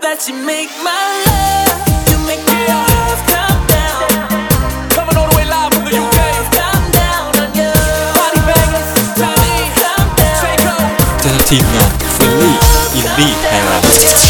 that you make my love. You make my love come down. Coming all the way live from the UK. Come down on you. Body bangers, Tommy, Come down. Seiko. เจ้าหน้าทีมงานเฟรนลี่อินดี้ไทยแลนด์